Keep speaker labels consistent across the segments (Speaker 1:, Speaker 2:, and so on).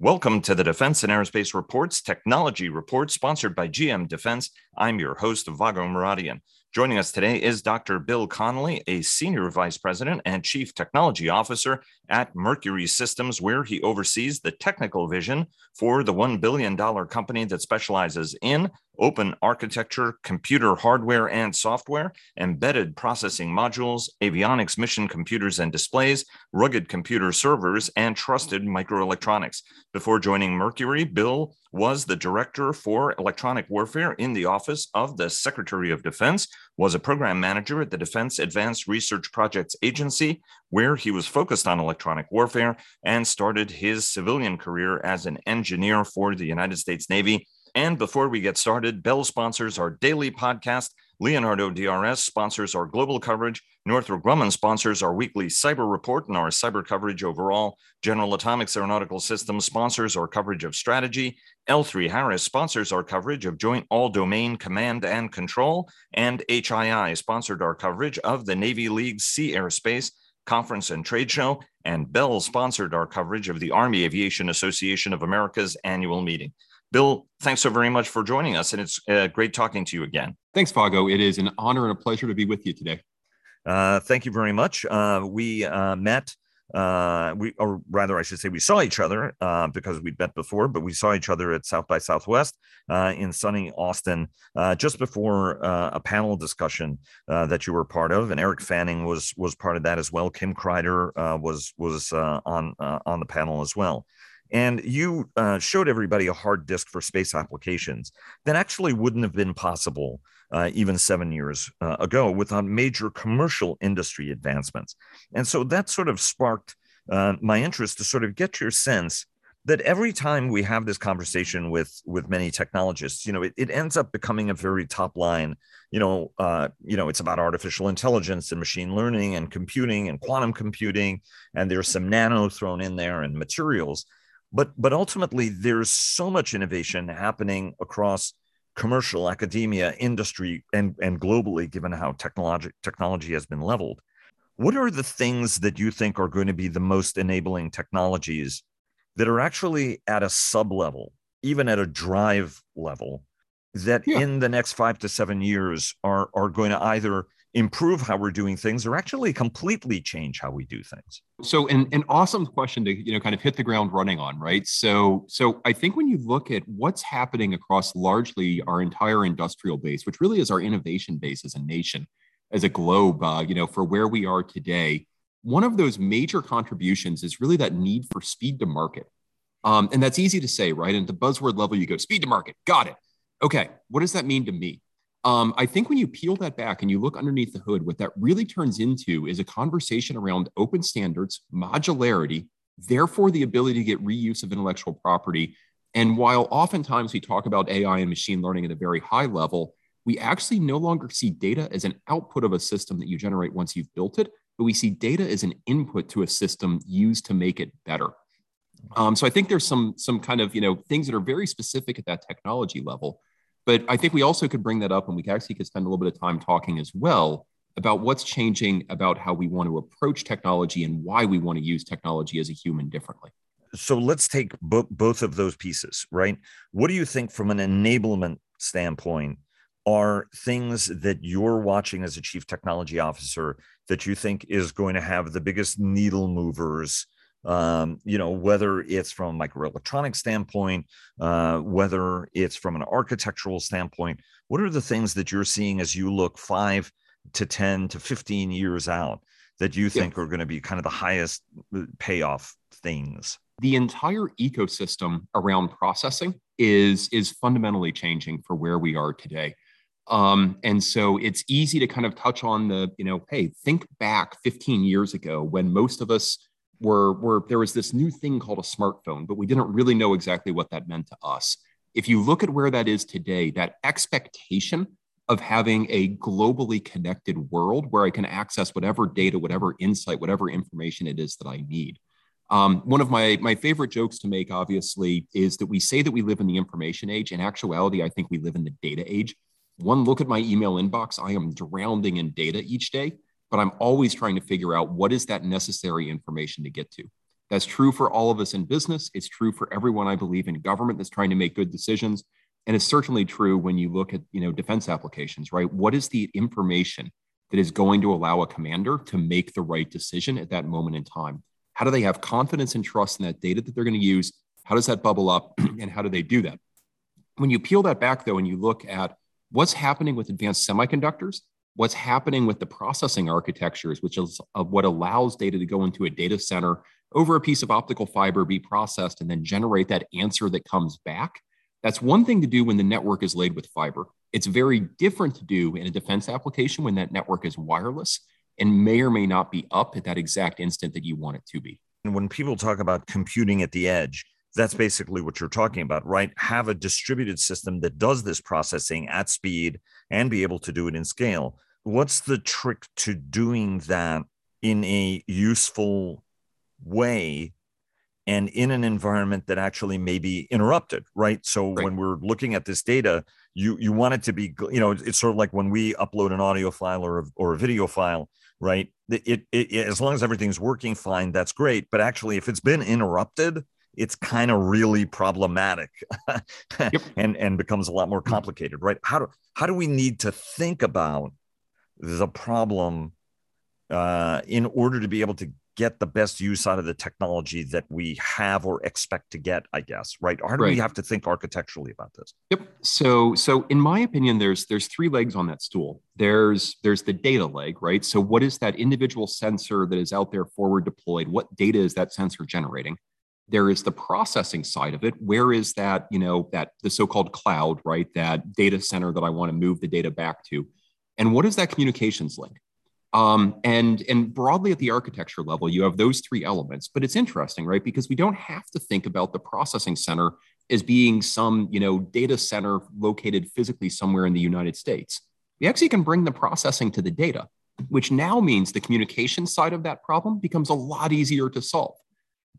Speaker 1: Welcome to the Defense and Aerospace Reports Technology Report, sponsored by GM Defense. I'm your host, Vago Muradian. Joining us today is Dr. Bill Conley, a Senior Vice President and Chief Technology Officer at Mercury Systems, where he oversees the technical vision for the $1 billion company that specializes in open architecture, computer hardware and software, embedded processing modules, avionics mission computers and displays, rugged computer servers, and trusted microelectronics. Before joining Mercury, Bill was the director for electronic warfare in the office of the Secretary of Defense, was a program manager at the Defense Advanced Research Projects Agency, where he was focused on electronic warfare, and started his civilian career as an engineer for the United States Navy and before we get started, Bell sponsors our daily podcast. Leonardo DRS sponsors our global coverage. Northrop Grumman sponsors our weekly cyber report and our cyber coverage overall. General Atomics Aeronautical Systems sponsors our coverage of strategy. L3 Harris sponsors our coverage of Joint All Domain Command and Control. And HII sponsored our coverage of the Navy League Sea Airspace Conference and Trade Show. And Bell sponsored our coverage of the Army Aviation Association of America's annual meeting. Bill, thanks so very much for joining us, and it's uh, great talking to you again.
Speaker 2: Thanks, Vago. It is an honor and a pleasure to be with you today.
Speaker 1: Uh, thank you very much. Uh, we uh, met, uh, we or rather, I should say, we saw each other uh, because we'd met before, but we saw each other at South by Southwest uh, in sunny Austin just before a panel discussion that you were part of, and Eric Fanning was was part of that as well. Kim Crider was was on on the panel as well and you uh, showed everybody a hard disk for space applications that actually wouldn't have been possible uh, even seven years uh, ago without major commercial industry advancements. And so that sort of sparked uh, my interest to sort of get your sense that every time we have this conversation with with many technologists, you know, it, it ends up becoming a very top line. You know, uh, you know, it's about artificial intelligence and machine learning and computing and quantum computing, and there's some nano thrown in there and materials but but ultimately there's so much innovation happening across commercial academia industry and and globally given how technology technology has been leveled what are the things that you think are going to be the most enabling technologies that are actually at a sub level even at a drive level that yeah. in the next 5 to 7 years are are going to either improve how we're doing things or actually completely change how we do things.
Speaker 2: So an, an awesome question to you know kind of hit the ground running on right? So so i think when you look at what's happening across largely our entire industrial base which really is our innovation base as a nation as a globe uh, you know for where we are today one of those major contributions is really that need for speed to market. Um, and that's easy to say right? And at the buzzword level you go speed to market got it. Okay what does that mean to me um, I think when you peel that back and you look underneath the hood, what that really turns into is a conversation around open standards, modularity, therefore the ability to get reuse of intellectual property. And while oftentimes we talk about AI and machine learning at a very high level, we actually no longer see data as an output of a system that you generate once you've built it, but we see data as an input to a system used to make it better. Um, so I think there's some some kind of you know things that are very specific at that technology level but I think we also could bring that up and we actually could spend a little bit of time talking as well about what's changing about how we want to approach technology and why we want to use technology as a human differently.
Speaker 1: So let's take bo- both of those pieces, right? What do you think from an enablement standpoint are things that you're watching as a chief technology officer that you think is going to have the biggest needle movers um, you know, whether it's from a microelectronic standpoint, uh, whether it's from an architectural standpoint, what are the things that you're seeing as you look five to 10 to 15 years out that you think yeah. are going to be kind of the highest uh, payoff things?
Speaker 2: The entire ecosystem around processing is is fundamentally changing for where we are today. Um, and so it's easy to kind of touch on the, you know, hey, think back 15 years ago when most of us were, were there was this new thing called a smartphone, but we didn't really know exactly what that meant to us. If you look at where that is today, that expectation of having a globally connected world where I can access whatever data, whatever insight, whatever information it is that I need. Um, one of my, my favorite jokes to make, obviously, is that we say that we live in the information age. In actuality, I think we live in the data age. One look at my email inbox, I am drowning in data each day but I'm always trying to figure out what is that necessary information to get to. That's true for all of us in business. It's true for everyone, I believe, in government that's trying to make good decisions. And it's certainly true when you look at you know defense applications, right? What is the information that is going to allow a commander to make the right decision at that moment in time? How do they have confidence and trust in that data that they're going to use? How does that bubble up? and how do they do that? When you peel that back, though, and you look at what's happening with advanced semiconductors, what's happening with the processing architectures, which is of what allows data to go into a data center over a piece of optical fiber, be processed, and then generate that answer that comes back. That's one thing to do when the network is laid with fiber. It's very different to do in a defense application when that network is wireless and may or may not be up at that exact instant that you want it to be.
Speaker 1: And when people talk about computing at the edge, that's basically what you're talking about, right? Have a distributed system that does this processing at speed and be able to do it in scale. What's the trick to doing that in a useful way and in an environment that actually may be interrupted right? So right. when we're looking at this data you you want it to be you know it's sort of like when we upload an audio file or a, or a video file right? It, it, it as long as everything's working fine that's great. But actually if it's been interrupted it's kind of really problematic yep. and and becomes a lot more hmm. complicated right? How do how do we need to think about the problem uh, in order to be able to get the best use out of the technology that we have or expect to get i guess right? How do right. we have to think architecturally about this?
Speaker 2: Yep. So so in my opinion there's there's three legs on that stool. There's there's the data leg right? So what is that individual sensor that is out there forward deployed? What data is that sensor generating? There is the processing side of it. Where is that you know that the so-called cloud right? That data center that i want to move the data back to and what is that communications link um, and and broadly at the architecture level, you have those three elements. But it's interesting, right? Because we don't have to think about the processing center as being some you know data center located physically somewhere in the United States. We actually can bring the processing to the data, which now means the communication side of that problem becomes a lot easier to solve.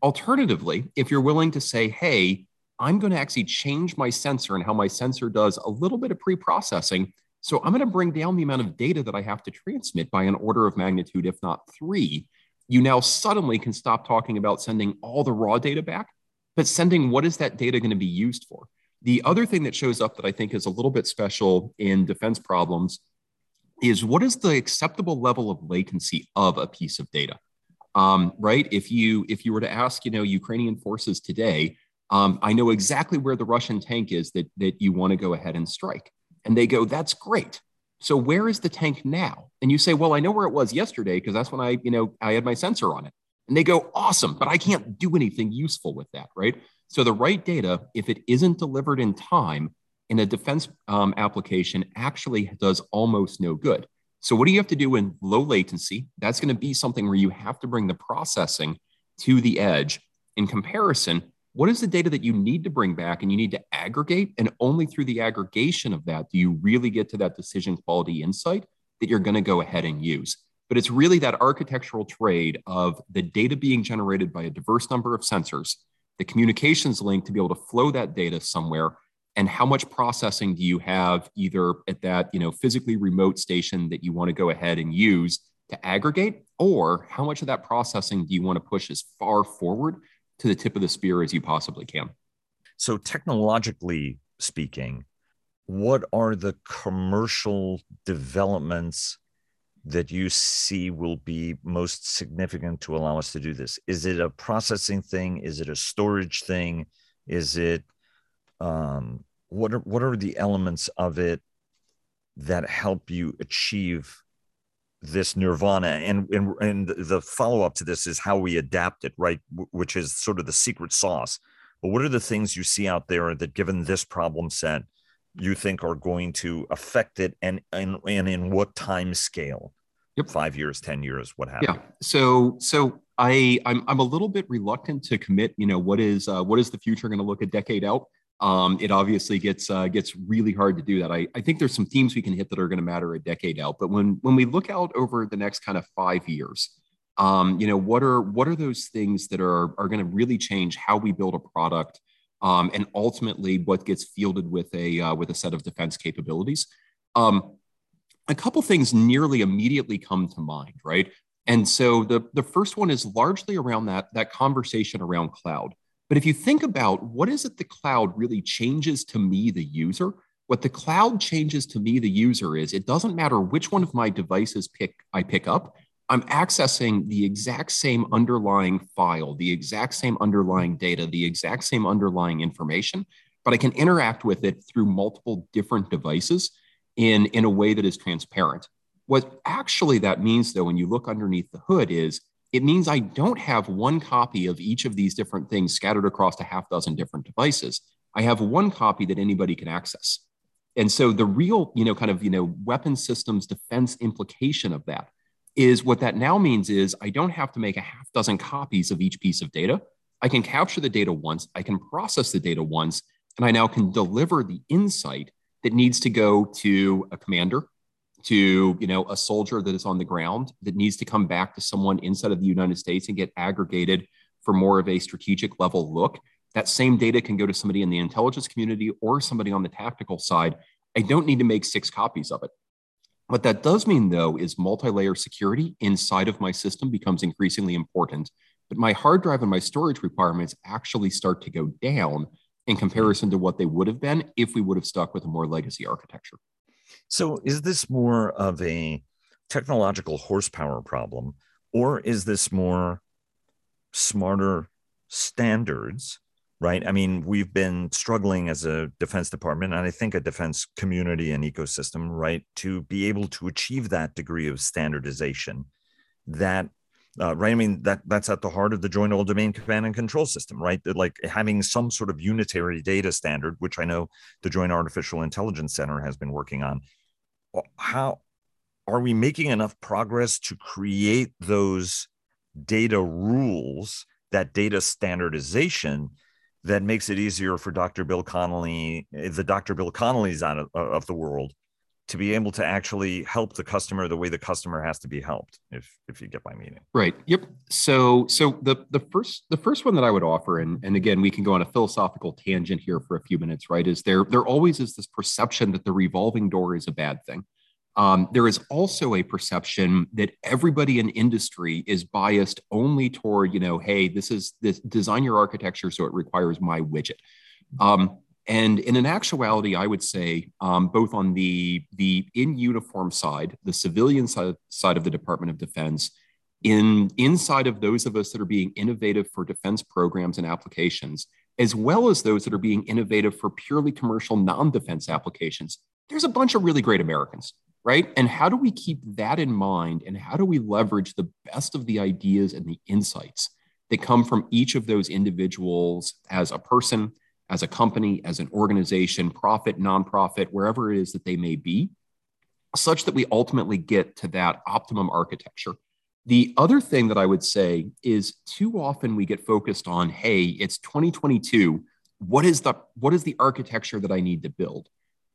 Speaker 2: Alternatively, if you're willing to say, hey, I'm going to actually change my sensor and how my sensor does a little bit of pre processing so I'm going to bring down the amount of data that I have to transmit by an order of magnitude, if not three. You now suddenly can stop talking about sending all the raw data back, but sending what is that data going to be used for? The other thing that shows up that I think is a little bit special in defense problems is what is the acceptable level of latency of a piece of data? Um, right? If you if you were to ask, you know, Ukrainian forces today, um, I know exactly where the Russian tank is that that you want to go ahead and strike. And they go, that's great. So where is the tank now? And you say, well, I know where it was yesterday because that's when I, you know, I had my sensor on it. And they go, awesome, but I can't do anything useful with that, right? So the right data, if it isn't delivered in time in a defense um, application, actually does almost no good. So what do you have to do in low latency? That's going to be something where you have to bring the processing to the edge. In comparison, what is the data that you need to bring back and you need to aggregate? And only through the aggregation of that do you really get to that decision quality insight that you're going to go ahead and use. But it's really that architectural trade of the data being generated by a diverse number of sensors, the communications link to be able to flow that data somewhere, and how much processing do you have either at that you know physically remote station that you want to go ahead and use to aggregate, or how much of that processing do you want to push as far forward to the tip of the spear as you possibly can.
Speaker 1: So, technologically speaking, what are the commercial developments that you see will be most significant to allow us to do this? Is it a processing thing? Is it a storage thing? Is it um, what are what are the elements of it that help you achieve this nirvana and and, and the follow-up to this is how we adapt it right which is sort of the secret sauce. But what are the things you see out there that given this problem set you think are going to affect it and and, and in what time scale? Yep. Five years ten years what have
Speaker 2: yeah. so so i I'm, I'm a little bit reluctant to commit you know what is uh, what is the future going to look a decade out um, it obviously gets uh, gets really hard to do that. I, I think there's some themes we can hit that are going to matter a decade out. But when when we look out over the next kind of five years, um, you know, what are what are those things that are are going to really change how we build a product, um, and ultimately what gets fielded with a uh, with a set of defense capabilities? Um, a couple things nearly immediately come to mind, right? And so the, the first one is largely around that, that conversation around cloud. But if you think about what is it the cloud really changes to me, the user, what the cloud changes to me, the user, is it doesn't matter which one of my devices pick I pick up. I'm accessing the exact same underlying file, the exact same underlying data, the exact same underlying information, but I can interact with it through multiple different devices in, in a way that is transparent. What actually that means, though, when you look underneath the hood, is it means I don't have one copy of each of these different things scattered across a half dozen different devices. I have one copy that anybody can access. And so the real, you know, kind of, you know, weapon systems defense implication of that is what that now means is I don't have to make a half dozen copies of each piece of data. I can capture the data once, I can process the data once, and I now can deliver the insight that needs to go to a commander to you know a soldier that is on the ground that needs to come back to someone inside of the united states and get aggregated for more of a strategic level look. That same data can go to somebody in the intelligence community or somebody on the tactical side. I don't need to make six copies of it. What that does mean though is multi-layer security inside of my system becomes increasingly important but my hard drive and my storage requirements actually start to go down in comparison to what they would have been if we would have stuck with a more legacy architecture
Speaker 1: so, is this more of a technological horsepower problem, or is this more smarter standards? Right. I mean, we've been struggling as a defense department, and I think a defense community and ecosystem, right, to be able to achieve that degree of standardization that uh, right? I mean, that that's at the heart of the joint all domain command and control system, right? That like having some sort of unitary data standard, which I know the Joint Artificial Intelligence Center has been working on. Uh, how are we making enough progress to create those data rules, that data standardization that makes it easier for Dr. Bill Conley, eh, the Dr. Bill Conleys out of, uh, of the world, to be able to actually help the customer the way the customer has to be helped if if you get my meaning.
Speaker 2: Right. Yep. So so the the first the first one that i would offer and and again we can go on a philosophical tangent here for a few minutes right is there there always is this perception that the revolving door is a bad thing. Um, there is also a perception that everybody in industry is biased only toward you know hey this is this design your architecture so it requires my widget. Um, and in an actuality, I would say um, both on the, the in uniform side, the civilian side, side of the Department of Defense, in inside of those of us that are being innovative for defense programs and applications, as well as those that are being innovative for purely commercial non-defense applications, there's a bunch of really great Americans, right? And how do we keep that in mind? And how do we leverage the best of the ideas and the insights that come from each of those individuals as a person, as a company, as an organization, profit, nonprofit, wherever it is that they may be, such that we ultimately get to that optimum architecture. The other thing that I would say is too often we get focused on, hey, it's 2022. What is the what is the architecture that I need to build?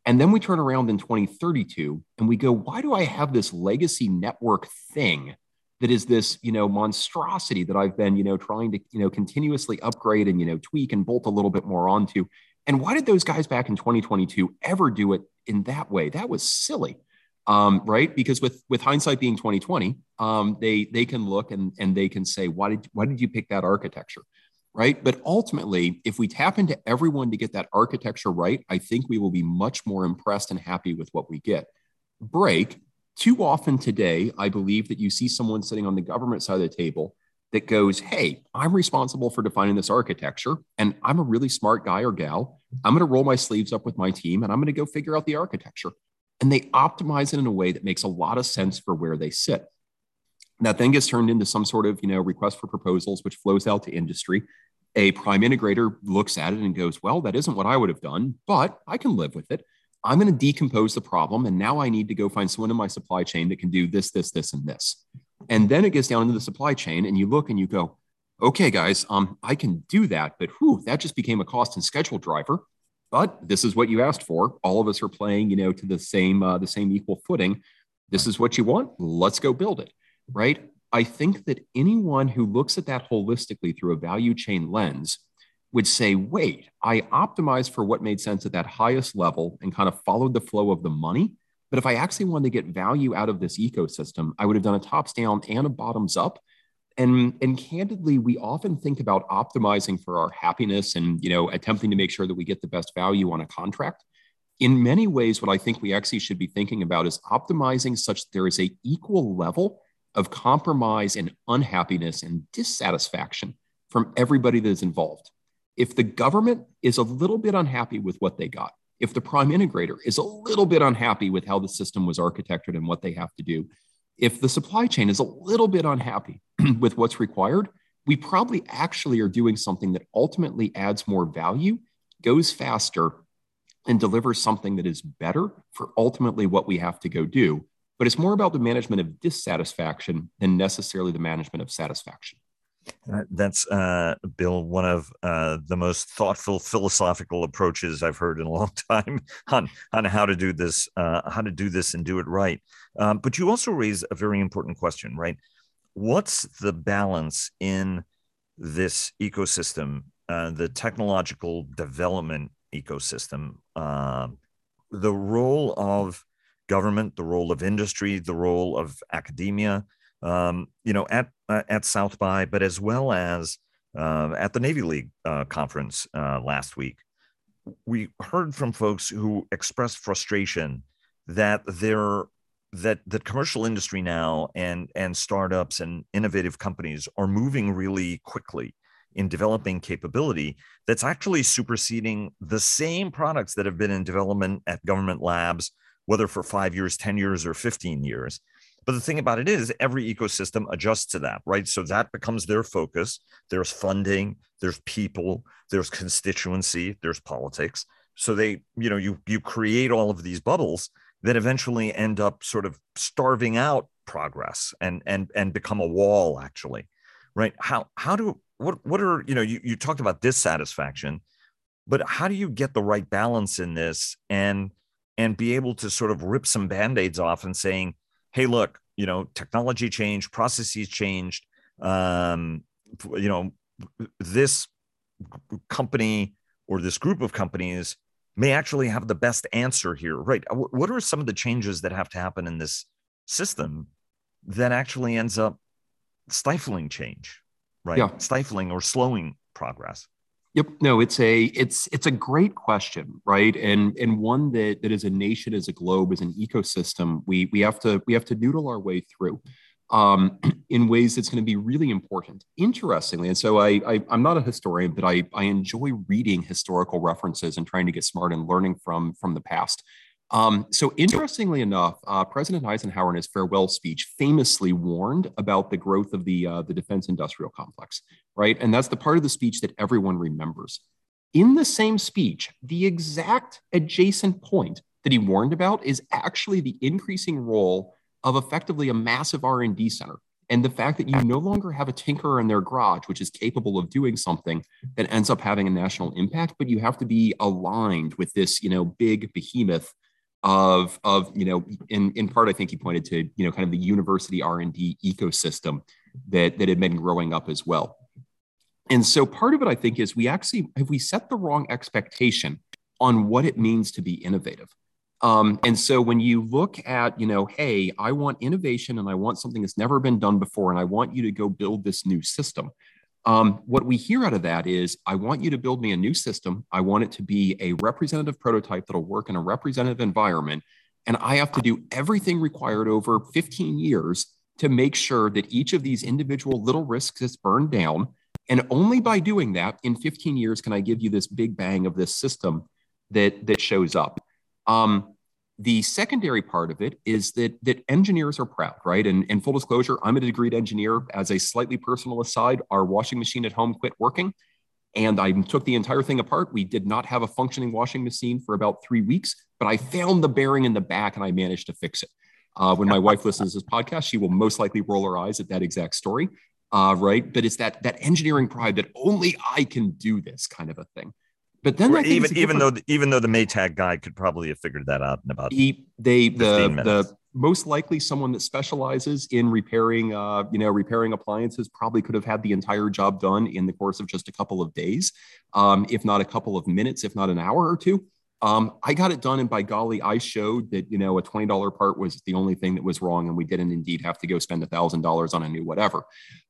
Speaker 2: And then we turn around in 2032 and we go, why do I have this legacy network thing that is this you know monstrosity that i've been you know trying to you know continuously upgrade and you know tweak and bolt a little bit more onto. And why did those guys back in 2022 ever do it in that way? That was silly um, right? Because with with hindsight being 2020 um, they they can look and and they can say why did why did you pick that architecture? Right? But ultimately if we tap into everyone to get that architecture right i think we will be much more impressed and happy with what we get. Break too often today, I believe that you see someone sitting on the government side of the table that goes, Hey, I'm responsible for defining this architecture, and I'm a really smart guy or gal. I'm going to roll my sleeves up with my team and I'm going to go figure out the architecture. And they optimize it in a way that makes a lot of sense for where they sit. That then gets turned into some sort of you know request for proposals, which flows out to industry. A prime integrator looks at it and goes, Well, that isn't what I would have done, but I can live with it. I'm going to decompose the problem. And now I need to go find someone in my supply chain that can do this, this, this, and this. And then it gets down into the supply chain and you look and you go, okay, guys, um, I can do that, but whew, that just became a cost and schedule driver. But this is what you asked for. All of us are playing, you know, to the same, uh, the same equal footing. This is what you want. Let's go build it. Right. I think that anyone who looks at that holistically through a value chain lens would say, wait, I optimized for what made sense at that highest level and kind of followed the flow of the money. But if I actually wanted to get value out of this ecosystem, I would have done a tops down and a bottoms up. And, and candidly, we often think about optimizing for our happiness and you know attempting to make sure that we get the best value on a contract. In many ways, what I think we actually should be thinking about is optimizing such that there is a equal level of compromise and unhappiness and dissatisfaction from everybody that is involved. If the government is a little bit unhappy with what they got, if the prime integrator is a little bit unhappy with how the system was architected and what they have to do, if the supply chain is a little bit unhappy with what's required, we probably actually are doing something that ultimately adds more value, goes faster, and delivers something that is better for ultimately what we have to go do. But it's more about the management of dissatisfaction than necessarily the management of satisfaction.
Speaker 1: Uh, that's uh, Bill, one of uh, the most thoughtful philosophical approaches I've heard in a long time on on how to do this, uh, how to do this and do it right. Um, but you also raise a very important question, right? What's the balance in this ecosystem, uh, the technological development ecosystem, um, the role of government, the role of industry, the role of academia? Um, you know, at uh, at South by, but as well as uh, at the Navy League uh, conference uh, last week, we heard from folks who expressed frustration that there that that commercial industry now and and startups and innovative companies are moving really quickly in developing capability that's actually superseding the same products that have been in development at government labs whether for 5 years 10 years or 15 years but the thing about it is, every ecosystem adjusts to that, right? So that becomes their focus. There's funding, there's people, there's constituency, there's politics. So they, you know, you you create all of these bubbles that eventually end up sort of starving out progress and and and become a wall, actually, right? How how do what what are you know you you talked about dissatisfaction, but how do you get the right balance in this and and be able to sort of rip some band-aids off and saying hey, look, you know, technology changed, processes changed. Um, you know, this company or this group of companies may actually have the best answer here, right? What are some of the changes that have to happen in this system that actually ends up stifling change, right? Yeah. Stifling or slowing progress.
Speaker 2: Yep. No, it's a it's it's a great question, right? And and one that that as a nation, as a globe, as an ecosystem, we we have to we have to noodle our way through um, in ways that's going to be really important. Interestingly, and so I, I am not a historian, but I I enjoy reading historical references and trying to get smart and learning from from the past. Um, so, interestingly enough, uh, President Eisenhower in his farewell speech famously warned about the growth of the, uh, the defense industrial complex, right? And that's the part of the speech that everyone remembers. In the same speech, the exact adjacent point that he warned about is actually the increasing role of effectively a massive R&D center and the fact that you no longer have a tinkerer in their garage which is capable of doing something that ends up having a national impact but you have to be aligned with this you know big behemoth of of you know in in part I think he pointed to you know kind of the university R and D ecosystem that that had been growing up as well. And so part of it I think is we actually have we set the wrong expectation on what it means to be innovative. Um, and so when you look at, you know, hey, I want innovation and I want something that's never been done before, and I want you to go build this new system. Um, what we hear out of that is I want you to build me a new system. I want it to be a representative prototype that'll work in a representative environment. And I have to do everything required over 15 years to make sure that each of these individual little risks is burned down. And only by doing that in 15 years can I give you this big bang of this system that, that shows up. Um, the secondary part of it is that that engineers are proud, right? And, and full disclosure, I'm a degreed engineer. As a slightly personal aside, our washing machine at home quit working, and I took the entire thing apart. We did not have a functioning washing machine for about three weeks, but I found the bearing in the back and I managed to fix it. Uh, when my wife listens to this podcast, she will most likely roll her eyes at that exact story, uh, right? But it's that that engineering pride that only I can do this kind of a thing. But then
Speaker 1: even even though even though the Maytag guy could probably have figured that out in about he,
Speaker 2: they the minutes. the most likely someone that specializes in repairing uh, you know repairing appliances probably could have had the entire job done in the course of just a couple of days, um, if not a couple of minutes, if not an hour or two. Um, I got it done, and by golly, I showed that you know a twenty dollar part was the only thing that was wrong, and we didn't indeed have to go spend a thousand dollars on a new whatever,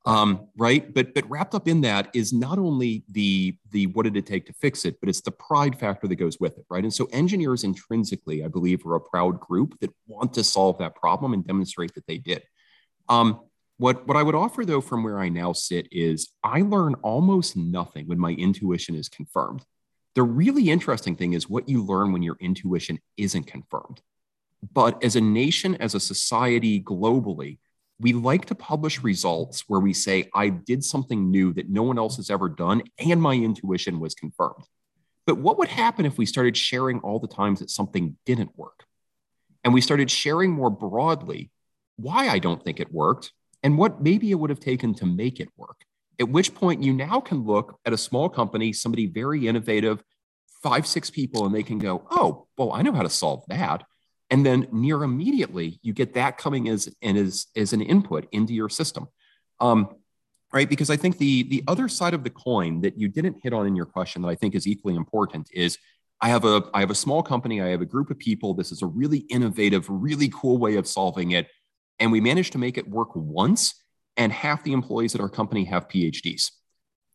Speaker 2: um, right? But but wrapped up in that is not only the the what did it take to fix it, but it's the pride factor that goes with it, right? And so engineers intrinsically, I believe, are a proud group that want to solve that problem and demonstrate that they did. Um, what, what I would offer, though, from where I now sit is I learn almost nothing when my intuition is confirmed. The really interesting thing is what you learn when your intuition isn't confirmed. But as a nation, as a society globally, we like to publish results where we say, I did something new that no one else has ever done, and my intuition was confirmed. But what would happen if we started sharing all the times that something didn't work? And we started sharing more broadly why I don't think it worked and what maybe it would have taken to make it work. At which point you now can look at a small company, somebody very innovative, five, six people, and they can go, oh, well, I know how to solve that. And then near immediately, you get that coming as, and as, as an input into your system. Um, right? Because I think the, the other side of the coin that you didn't hit on in your question that I think is equally important is I have a I have a small company, I have a group of people. This is a really innovative, really cool way of solving it. And we managed to make it work once, and half the employees at our company have PhDs.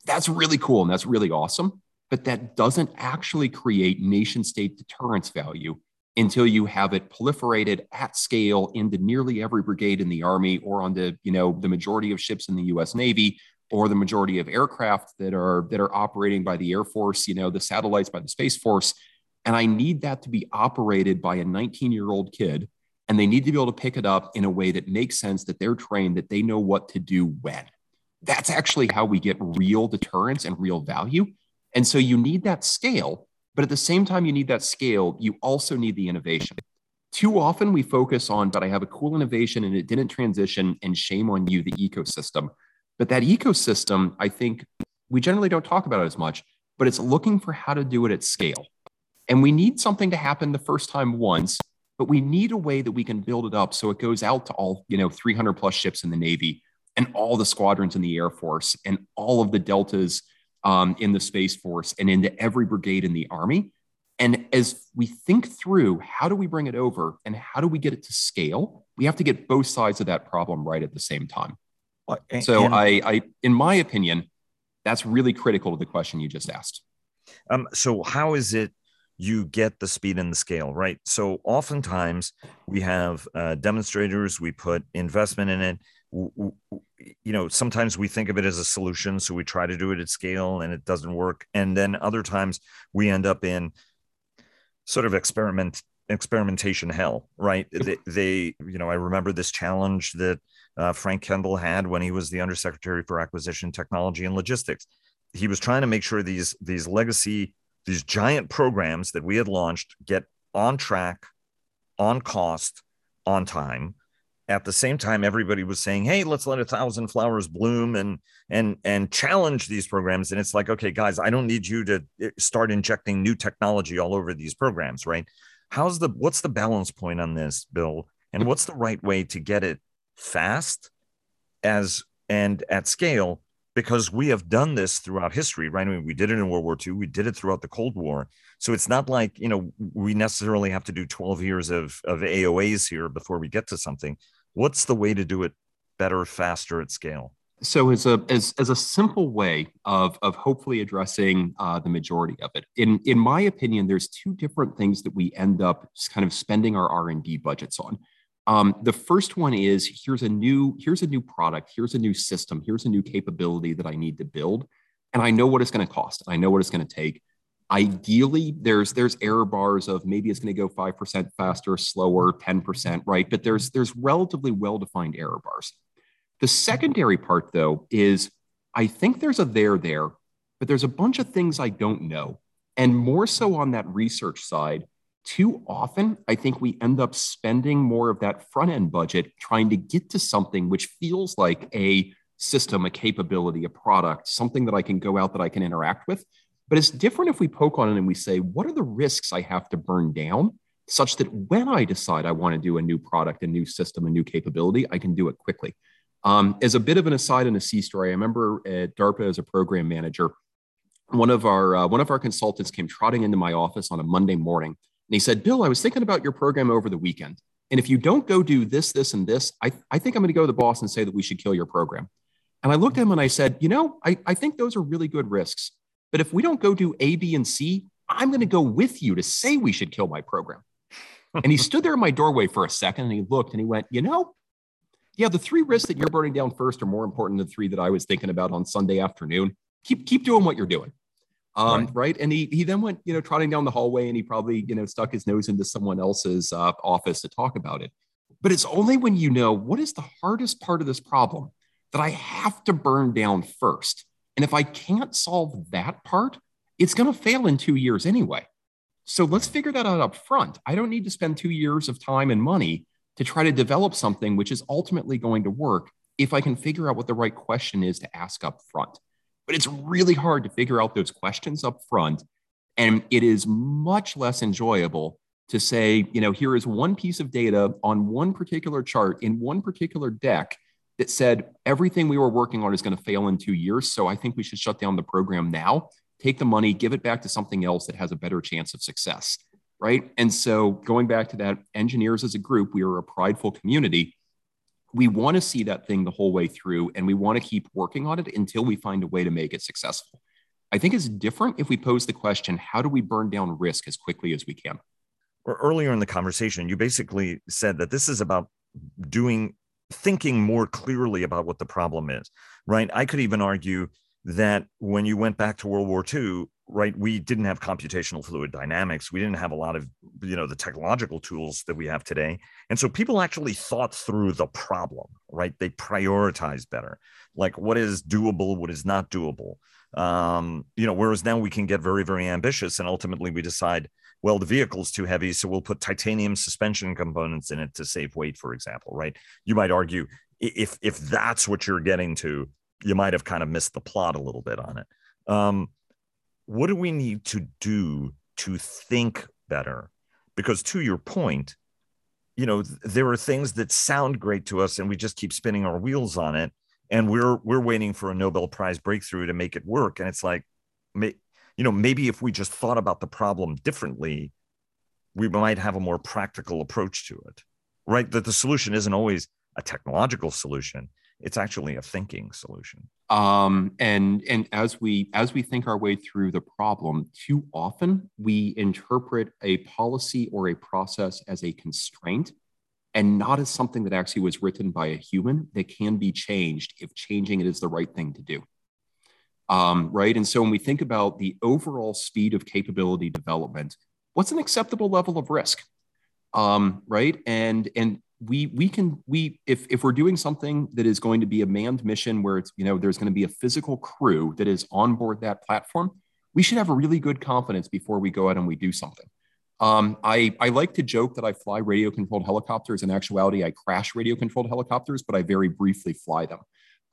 Speaker 2: That's really cool and that's really awesome. But that doesn't actually create nation state deterrence value until you have it proliferated at scale into nearly every brigade in the army or on the you know the majority of ships in the US Navy or the majority of aircraft that are that are operating by the air force you know the satellites by the space force and i need that to be operated by a 19 year old kid and they need to be able to pick it up in a way that makes sense that they're trained that they know what to do when. That's actually how we get real deterrence and real value. And so you need that scale but at the same time you need that scale you also need the innovation. Too often we focus on but i have a cool innovation and it didn't transition and shame on you the ecosystem. But that ecosystem i think we generally don't talk about it as much but it's looking for how to do it at scale. And we need something to happen the first time once but we need a way that we can build it up so it goes out to all you know 300 plus ships in the navy and all the squadrons in the air force and all of the deltas um, in the space force and into every brigade in the army. And as we think through how do we bring it over and how do we get it to scale we have to get both sides of that problem right at the same time. And, so and, I, I in my opinion that's really critical to the question you just asked.
Speaker 1: Um, so how is it you get the speed and the scale, right? So oftentimes we have uh, demonstrators, we put investment in it. You know, sometimes we think of it as a solution, so we try to do it at scale and it doesn't work. And then other times we end up in sort of experiment experimentation hell, right? they, they, you know, I remember this challenge that uh, Frank Kendall had when he was the Undersecretary for Acquisition, Technology, and Logistics. He was trying to make sure these these legacy these giant programs that we had launched get on track, on cost, on time. At the same time, everybody was saying, "Hey, let's let a thousand flowers bloom and and and challenge these programs." And it's like, okay, guys, I don't need you to eh, start injecting new technology all over these programs, right? How's the what's the balance point on this, Bill? And what's the right way to get it fast as and at scale because we have done this throughout history, right? I mean, we did it in World War II, we did it throughout the Cold War. So it's not like, you know, we necessarily have to do 12 years of, of AOAs here before we get to something. What's the way to do it better, faster at scale?
Speaker 2: So as a as, as a simple way of, of hopefully addressing uh, the majority of it, in in my opinion, there's two different things that we end up kind of spending our R and D budgets on. Um, the first one is here's a new here's a new product, here's a new system, here's a new capability that I need to build, and I know what it's going to cost. I know what it's going to take. Ideally, there's there's error bars of maybe it's going to go five percent faster, slower, ten percent, right? But there's there's relatively well defined error bars. The secondary part, though, is I think there's a there there, but there's a bunch of things I don't know, and more so on that research side too often, I think we end up spending more of that front end budget trying to get to something which feels like a system, a capability, a product, something that I can go out that I can interact with. But it's different if we poke on it and we say, what are the risks I have to burn down such that when I decide I want to do a new product, a new system, a new capability, I can do it quickly. Um, as a bit of an aside and a C story, I remember at DARPA as a program manager, one of our uh, one of our consultants came trotting into my office on a Monday morning, and he said, "Bill, I was thinking about your program over the weekend, and if you don't go do this, this, and this, I, I think I'm going to go to the boss and say that we should kill your program." And I looked at him and I said, "You know, I, I think those are really good risks, but if we don't go do A, B, and C, I'm going to go with you to say we should kill my program." and he stood there in my doorway for a second, and he looked and he went, "You know." Yeah, the three risks that you're burning down first are more important than the three that I was thinking about on Sunday afternoon. Keep keep doing what you're doing. Um, right. right. And he he then went, you know, trotting down the hallway and he probably, you know, stuck his nose into someone else's uh, office to talk about it. But it's only when you know what is the hardest part of this problem that I have to burn down first. And if I can't solve that part, it's going to fail in two years anyway. So let's figure that out up front. I don't need to spend two years of time and money to try to develop something which is ultimately going to work if I can figure out what the right question is to ask up front but it's really hard to figure out those questions up front. And it is much less enjoyable to say, you know, here is one piece of data on one particular chart in one particular deck that said everything we were working on is going to fail in two years. So I think we should shut down the program now, take the money, give it back to something else that has a better chance of success. Right. And so going back to that, engineers as a group, we are a prideful community we want to see that thing the whole way through and we want to keep working on it until we find a way to make it successful. I think it's different if we pose the question how do we burn down risk as quickly as we can?
Speaker 1: Or earlier in the conversation, you basically said that this is about doing thinking more clearly about what the problem is, right? I could even argue that when you went back to World War II, right we didn't have computational fluid dynamics we didn't have a lot of you know the technological tools that we have today. And so people actually thought through the problem right? They prioritize better. Like what is doable what is not doable? Um, you know whereas now we can get very very ambitious and ultimately we decide well the vehicle's too heavy so we'll put titanium suspension components in it to save weight for example right? You might argue if if that's what you're getting to you might have kind of missed the plot a little bit on it. Um, what do we need to do to think better? Because to your point, you know, there are things that sound great to us and we just keep spinning our wheels on it. And we're we're waiting for a Nobel Prize breakthrough to make it work. And it's like, you know, maybe if we just thought about the problem differently, we might have a more practical approach to it. Right. That the solution isn't always a technological solution it's actually a thinking solution.
Speaker 2: Um, and and as we as we think our way through the problem too often we interpret a policy or a process as a constraint and not as something that actually was written by a human that can be changed if changing it is the right thing to do. Um, right? And so when we think about the overall speed of capability development what's an acceptable level of risk? Um, right? And and we we can we if if we're doing something that is going to be a manned mission where it's you know there's going to be a physical crew that is on board that platform we should have a really good confidence before we go out and we do something um, I, I like to joke that I fly radio controlled helicopters. In actuality, I crash radio controlled helicopters, but I very briefly fly them.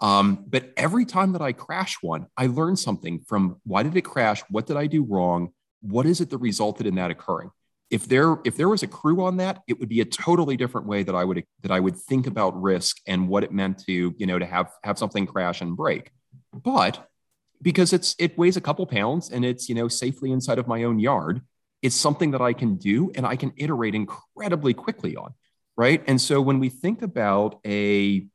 Speaker 2: Um, but every time that I crash one, I learn something from why did it crash? What did I do wrong? What is it that resulted in that occurring? If there if there was a crew on that it would be a totally different way that i would that i would think about risk and what it meant to you know to have have something crash and break. But because it's it weighs a couple pounds and it's you know safely inside of my own yard it's something that i can do and i can iterate incredibly quickly on right? And so when we think about a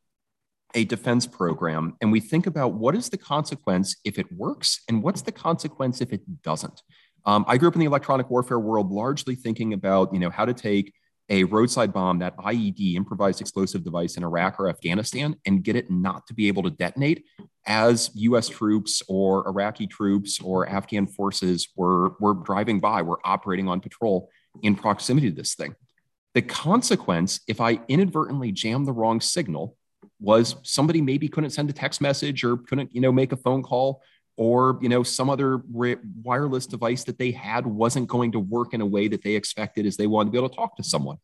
Speaker 2: a defense program and we think about what is the consequence if it works and what's the consequence if it doesn't um, I grew up in the electronic warfare world, largely thinking about you know how to take a roadside bomb, that IED, improvised explosive device in Iraq or Afghanistan, and get it not to be able to detonate as U.S. troops or Iraqi troops or Afghan forces were were driving by, were operating on patrol in proximity to this thing. The consequence, if I inadvertently jammed the wrong signal, was somebody maybe couldn't send a text message or couldn't you know make a phone call or you know some other wireless device that they had wasn't going to work in a way that they expected as they wanted to be able to talk to someone.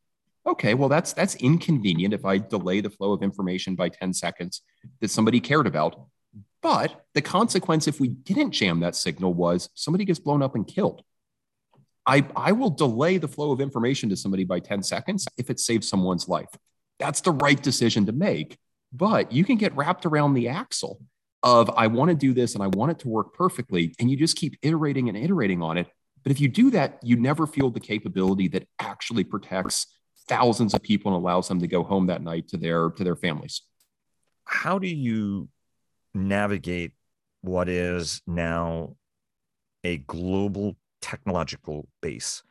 Speaker 2: Okay well that's that's inconvenient if i delay the flow of information by 10 seconds that somebody cared about. But the consequence if we didn't jam that signal was somebody gets blown up and killed. I i will delay the flow of information to somebody by 10 seconds if it saves someone's life. That's the right decision to make. But you can get wrapped around the axle of I want to do this and I want it to work perfectly. And you just keep iterating and iterating on it. But if you do that, you never feel the capability that actually protects thousands of people and allows them to go home that night to their to their families.
Speaker 1: How do you navigate what is now a global technological base?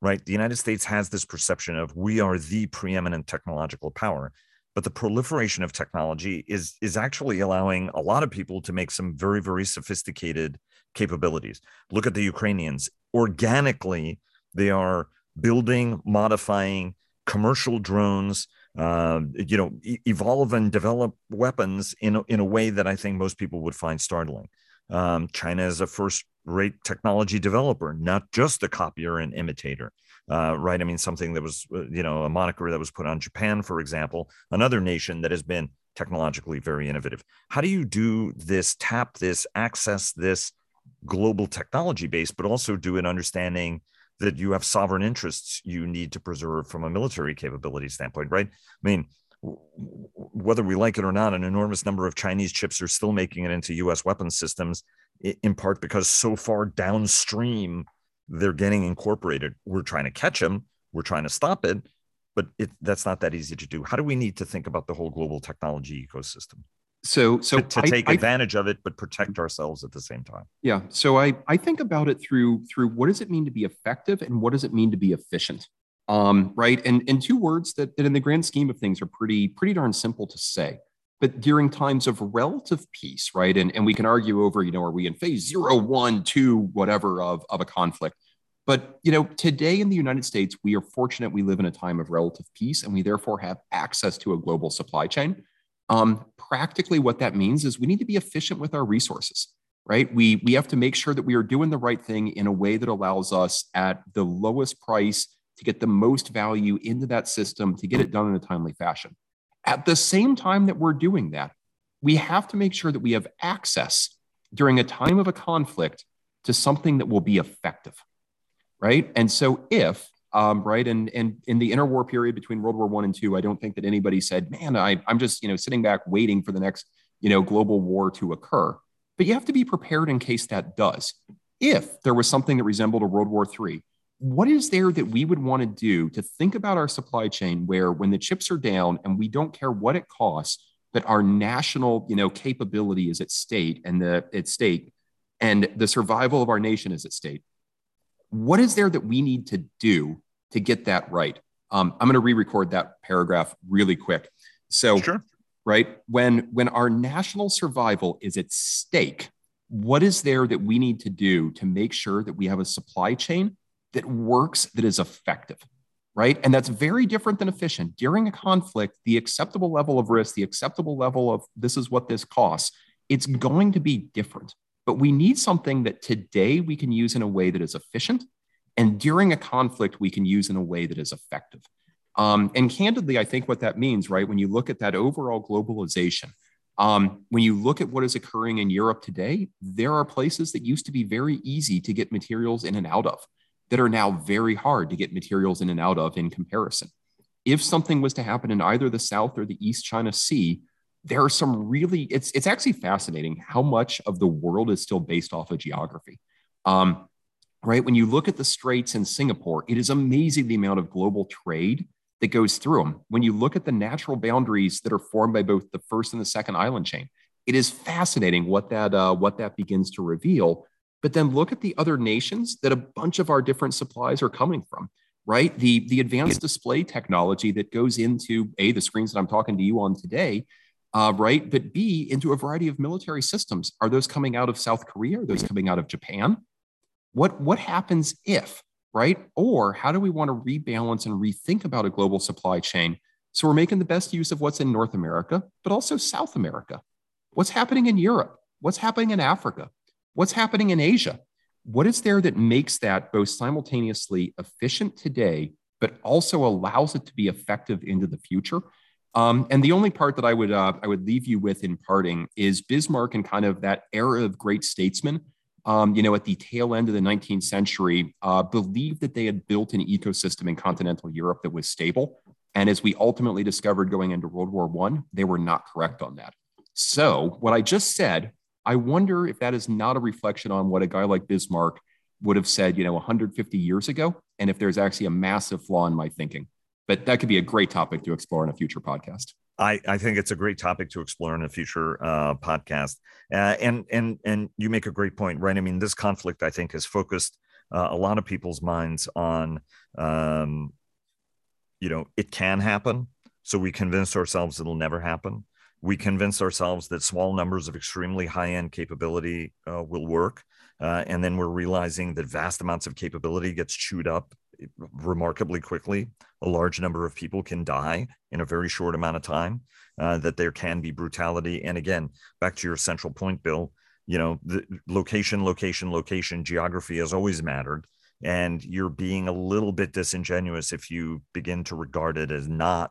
Speaker 1: Right? The United States has this perception of we are the preeminent technological power but the proliferation of technology is is actually allowing a lot of people to make some very very sophisticated capabilities. Look at the ukrainians. Organically they are building modifying commercial drones uh, you know e- evolve and develop weapons in a, in a way that i think most people would find startling. Um, china is a first rate technology developer not just a copier and imitator uh, right? I mean, something that was, uh, you know, a moniker that was put on Japan, for example, another nation that has been technologically very innovative. How do you do this, tap this, access this global technology base, but also do an understanding that you have sovereign interests you need to preserve from a military capability standpoint, right? I mean, whether we like it or not, an enormous number of Chinese chips are still making it into US weapons systems, in part because so far downstream they're getting incorporated. We're trying to catch them, we're trying to stop it, but it, that's not that easy to do. How do we need to think about the whole global technology ecosystem?
Speaker 2: So, so
Speaker 1: to, to I, take I, advantage of it, but protect ourselves at the same time.
Speaker 2: Yeah. So I, I think about it through through what does it mean to be effective and what does it mean to be efficient? Um, right. And and two words that, that in the grand scheme of things are pretty pretty darn simple to say but during times of relative peace, right? And, and we can argue over, you know, are we in phase zero, one, two, whatever of, of a conflict? But, you know, today in the United States, we are fortunate we live in a time of relative peace and we therefore have access to a global supply chain. Um, practically, what that means is we need to be efficient with our resources, right? We, we have to make sure that we are doing the right thing in a way that allows us at the lowest price to get the most value into that system to get it done in a timely fashion. At the same time that we're doing that, we have to make sure that we have access during a time of a conflict to something that will be effective, right? And so if um, right? And and in the interwar period between World War One and Two, I don't think that anybody said, "Man, I, I'm just you know sitting back waiting for the next you know global war to occur." But you have to be prepared in case that does. If there was something that resembled a World War Three, what is there that we would want to do to think about our supply chain where when the chips are down and we don't care what it costs that our national you know capability is at stake and the at stake and the survival of our nation is at stake? What is there that we need to do to get that right? Um, i'm going to re-record that paragraph really quick. So
Speaker 1: sure.
Speaker 2: right when when our national survival is at stake what is there that we need to do to make sure that we have a supply chain that works, that is effective, right? And that's very different than efficient. During a conflict, the acceptable level of risk, the acceptable level of this is what this costs, it's going to be different. But we need something that today we can use in a way that is efficient. And during a conflict, we can use in a way that is effective. Um, and candidly, I think what that means, right, when you look at that overall globalization, um, when you look at what is occurring in Europe today, there are places that used to be very easy to get materials in and out of that are now very hard to get materials in and out of in comparison. If something was to happen in either the South or the East China Sea, there are some really, it's, it's actually fascinating how much of the world is still based off of geography. Um, right? When you look at the straits in Singapore, it is amazing the amount of global trade that goes through them. When you look at the natural boundaries that are formed by both the first and the second island chain, it is fascinating what that uh, what that begins to reveal but then look at the other nations that a bunch of our different supplies are coming from, right? The, the advanced display technology that goes into A, the screens that I'm talking to you on today, uh, right? But B, into a variety of military systems. Are those coming out of South Korea? Are those coming out of Japan? What, what happens if, right? Or how do we want to rebalance and rethink about a global supply chain? So we're making the best use of what's in North America, but also South America. What's happening in Europe? What's happening in Africa? What's happening in Asia? What is there that makes that both simultaneously efficient today, but also allows it to be effective into the future? Um, and the only part that I would uh, I would leave you with in parting is Bismarck and kind of that era of great statesmen. Um, you know, at the tail end of the 19th century, uh, believed that they had built an ecosystem in continental Europe that was stable. And as we ultimately discovered going into World War One, they were not correct on that. So what I just said I wonder if that is not a reflection on what a guy like Bismarck would have said, you know, 150 years ago, and if there's actually a massive flaw in my thinking. But that could be a great topic to explore in a future podcast.
Speaker 1: I, I think it's a great topic to explore in a future uh, podcast. Uh, and and and you make a great point, right? I mean, this conflict I think has focused uh, a lot of people's minds on, um, you know, it can happen. So we convince ourselves it'll never happen. We convince ourselves that small numbers of extremely high end capability uh, will work. Uh, and then we're realizing that vast amounts of capability gets chewed up remarkably quickly. A large number of people can die in a very short amount of time. Uh, that there can be brutality. And again, back to your central point, Bill. You know, the location, location, location, geography has always mattered. And you're being a little bit disingenuous if you begin to regard it as not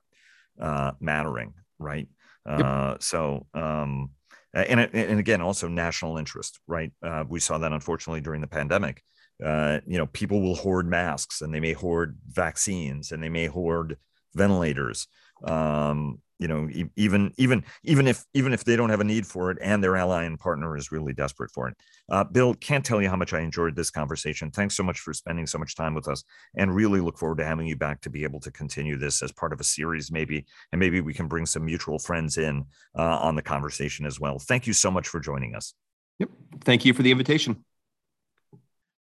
Speaker 1: uh, mattering, right? Yep. Uh, so, um, and and again, also national interest, right? Uh, we saw that unfortunately during the pandemic uh, you know, people will hoard masks and they may hoard vaccines and they may hoard ventilators. Um, you know, even even even if even if they don't have a need for it and their ally and partner is really desperate for it. Uh, Bill, can't tell you how much I enjoyed this conversation. Thanks so much for spending so much time with us, and really look forward to having you back to be able to continue this as part of a series, maybe, and maybe we can bring some mutual friends in uh, on the conversation as well. Thank you so much for joining us.
Speaker 2: Yep. Thank you for the invitation.